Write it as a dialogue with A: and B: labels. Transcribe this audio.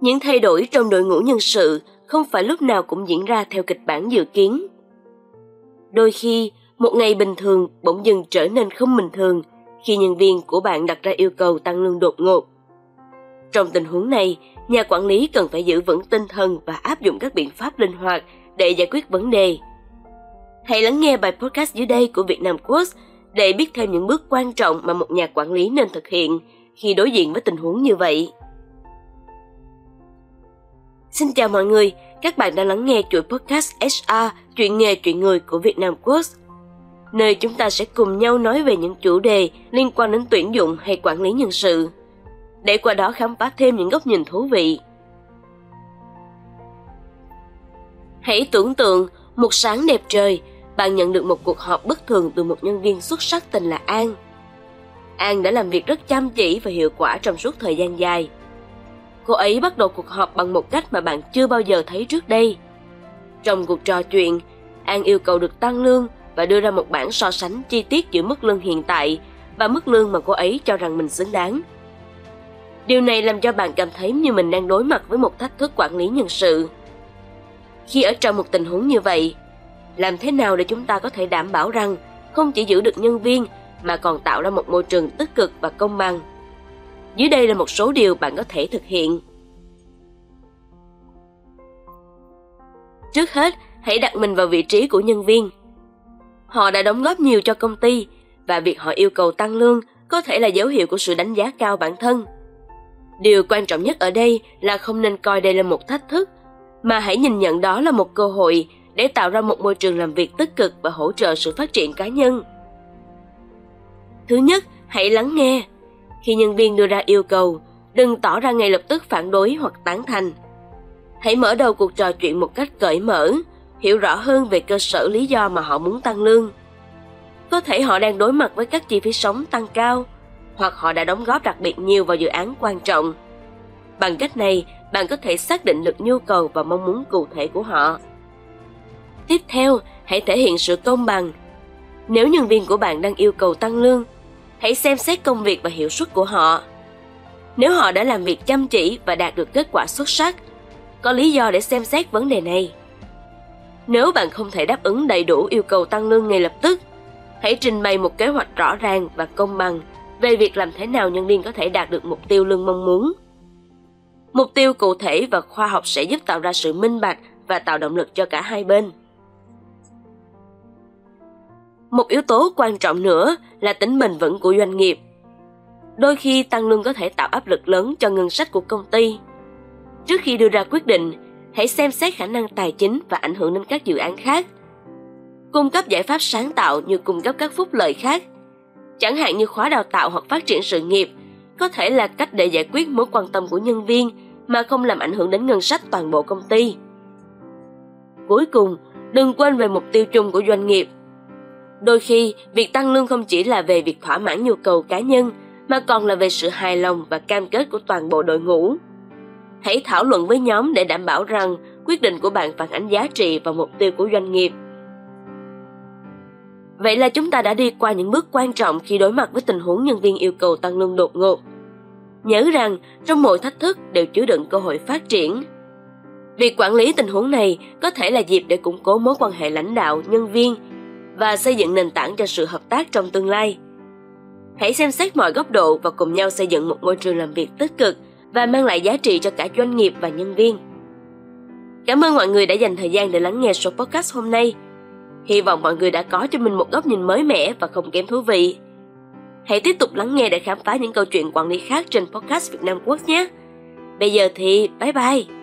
A: Những thay đổi trong đội ngũ nhân sự không phải lúc nào cũng diễn ra theo kịch bản dự kiến. Đôi khi, một ngày bình thường bỗng dưng trở nên không bình thường khi nhân viên của bạn đặt ra yêu cầu tăng lương đột ngột. Trong tình huống này, nhà quản lý cần phải giữ vững tinh thần và áp dụng các biện pháp linh hoạt để giải quyết vấn đề. Hãy lắng nghe bài podcast dưới đây của Việt Nam Quotes để biết thêm những bước quan trọng mà một nhà quản lý nên thực hiện khi đối diện với tình huống như vậy. Xin chào mọi người, các bạn đang lắng nghe chuỗi podcast HR chuyện nghề chuyện người của Việt Nam nơi chúng ta sẽ cùng nhau nói về những chủ đề liên quan đến tuyển dụng hay quản lý nhân sự, để qua đó khám phá thêm những góc nhìn thú vị. Hãy tưởng tượng một sáng đẹp trời, bạn nhận được một cuộc họp bất thường từ một nhân viên xuất sắc tên là An. An đã làm việc rất chăm chỉ và hiệu quả trong suốt thời gian dài. Cô ấy bắt đầu cuộc họp bằng một cách mà bạn chưa bao giờ thấy trước đây. Trong cuộc trò chuyện, An yêu cầu được tăng lương và đưa ra một bản so sánh chi tiết giữa mức lương hiện tại và mức lương mà cô ấy cho rằng mình xứng đáng. Điều này làm cho bạn cảm thấy như mình đang đối mặt với một thách thức quản lý nhân sự. Khi ở trong một tình huống như vậy, làm thế nào để chúng ta có thể đảm bảo rằng không chỉ giữ được nhân viên mà còn tạo ra một môi trường tích cực và công bằng? Dưới đây là một số điều bạn có thể thực hiện. Trước hết, hãy đặt mình vào vị trí của nhân viên. Họ đã đóng góp nhiều cho công ty và việc họ yêu cầu tăng lương có thể là dấu hiệu của sự đánh giá cao bản thân. Điều quan trọng nhất ở đây là không nên coi đây là một thách thức, mà hãy nhìn nhận đó là một cơ hội để tạo ra một môi trường làm việc tích cực và hỗ trợ sự phát triển cá nhân. Thứ nhất, hãy lắng nghe. Khi nhân viên đưa ra yêu cầu, đừng tỏ ra ngay lập tức phản đối hoặc tán thành. Hãy mở đầu cuộc trò chuyện một cách cởi mở, hiểu rõ hơn về cơ sở lý do mà họ muốn tăng lương. Có thể họ đang đối mặt với các chi phí sống tăng cao, hoặc họ đã đóng góp đặc biệt nhiều vào dự án quan trọng. Bằng cách này, bạn có thể xác định được nhu cầu và mong muốn cụ thể của họ. Tiếp theo, hãy thể hiện sự công bằng. Nếu nhân viên của bạn đang yêu cầu tăng lương, hãy xem xét công việc và hiệu suất của họ. Nếu họ đã làm việc chăm chỉ và đạt được kết quả xuất sắc, có lý do để xem xét vấn đề này. Nếu bạn không thể đáp ứng đầy đủ yêu cầu tăng lương ngay lập tức, hãy trình bày một kế hoạch rõ ràng và công bằng về việc làm thế nào nhân viên có thể đạt được mục tiêu lương mong muốn. Mục tiêu cụ thể và khoa học sẽ giúp tạo ra sự minh bạch và tạo động lực cho cả hai bên. Một yếu tố quan trọng nữa là tính bền vững của doanh nghiệp. Đôi khi tăng lương có thể tạo áp lực lớn cho ngân sách của công ty. Trước khi đưa ra quyết định, hãy xem xét khả năng tài chính và ảnh hưởng đến các dự án khác. Cung cấp giải pháp sáng tạo như cung cấp các phúc lợi khác, chẳng hạn như khóa đào tạo hoặc phát triển sự nghiệp, có thể là cách để giải quyết mối quan tâm của nhân viên mà không làm ảnh hưởng đến ngân sách toàn bộ công ty. Cuối cùng, đừng quên về mục tiêu chung của doanh nghiệp. Đôi khi, việc tăng lương không chỉ là về việc thỏa mãn nhu cầu cá nhân, mà còn là về sự hài lòng và cam kết của toàn bộ đội ngũ. Hãy thảo luận với nhóm để đảm bảo rằng quyết định của bạn phản ánh giá trị và mục tiêu của doanh nghiệp. Vậy là chúng ta đã đi qua những bước quan trọng khi đối mặt với tình huống nhân viên yêu cầu tăng lương đột ngột. Nhớ rằng trong mọi thách thức đều chứa đựng cơ hội phát triển. Việc quản lý tình huống này có thể là dịp để củng cố mối quan hệ lãnh đạo, nhân viên và xây dựng nền tảng cho sự hợp tác trong tương lai. Hãy xem xét mọi góc độ và cùng nhau xây dựng một môi trường làm việc tích cực và mang lại giá trị cho cả doanh nghiệp và nhân viên. Cảm ơn mọi người đã dành thời gian để lắng nghe số podcast hôm nay. Hy vọng mọi người đã có cho mình một góc nhìn mới mẻ và không kém thú vị. Hãy tiếp tục lắng nghe để khám phá những câu chuyện quản lý khác trên podcast Việt Nam Quốc nhé. Bây giờ thì bye bye!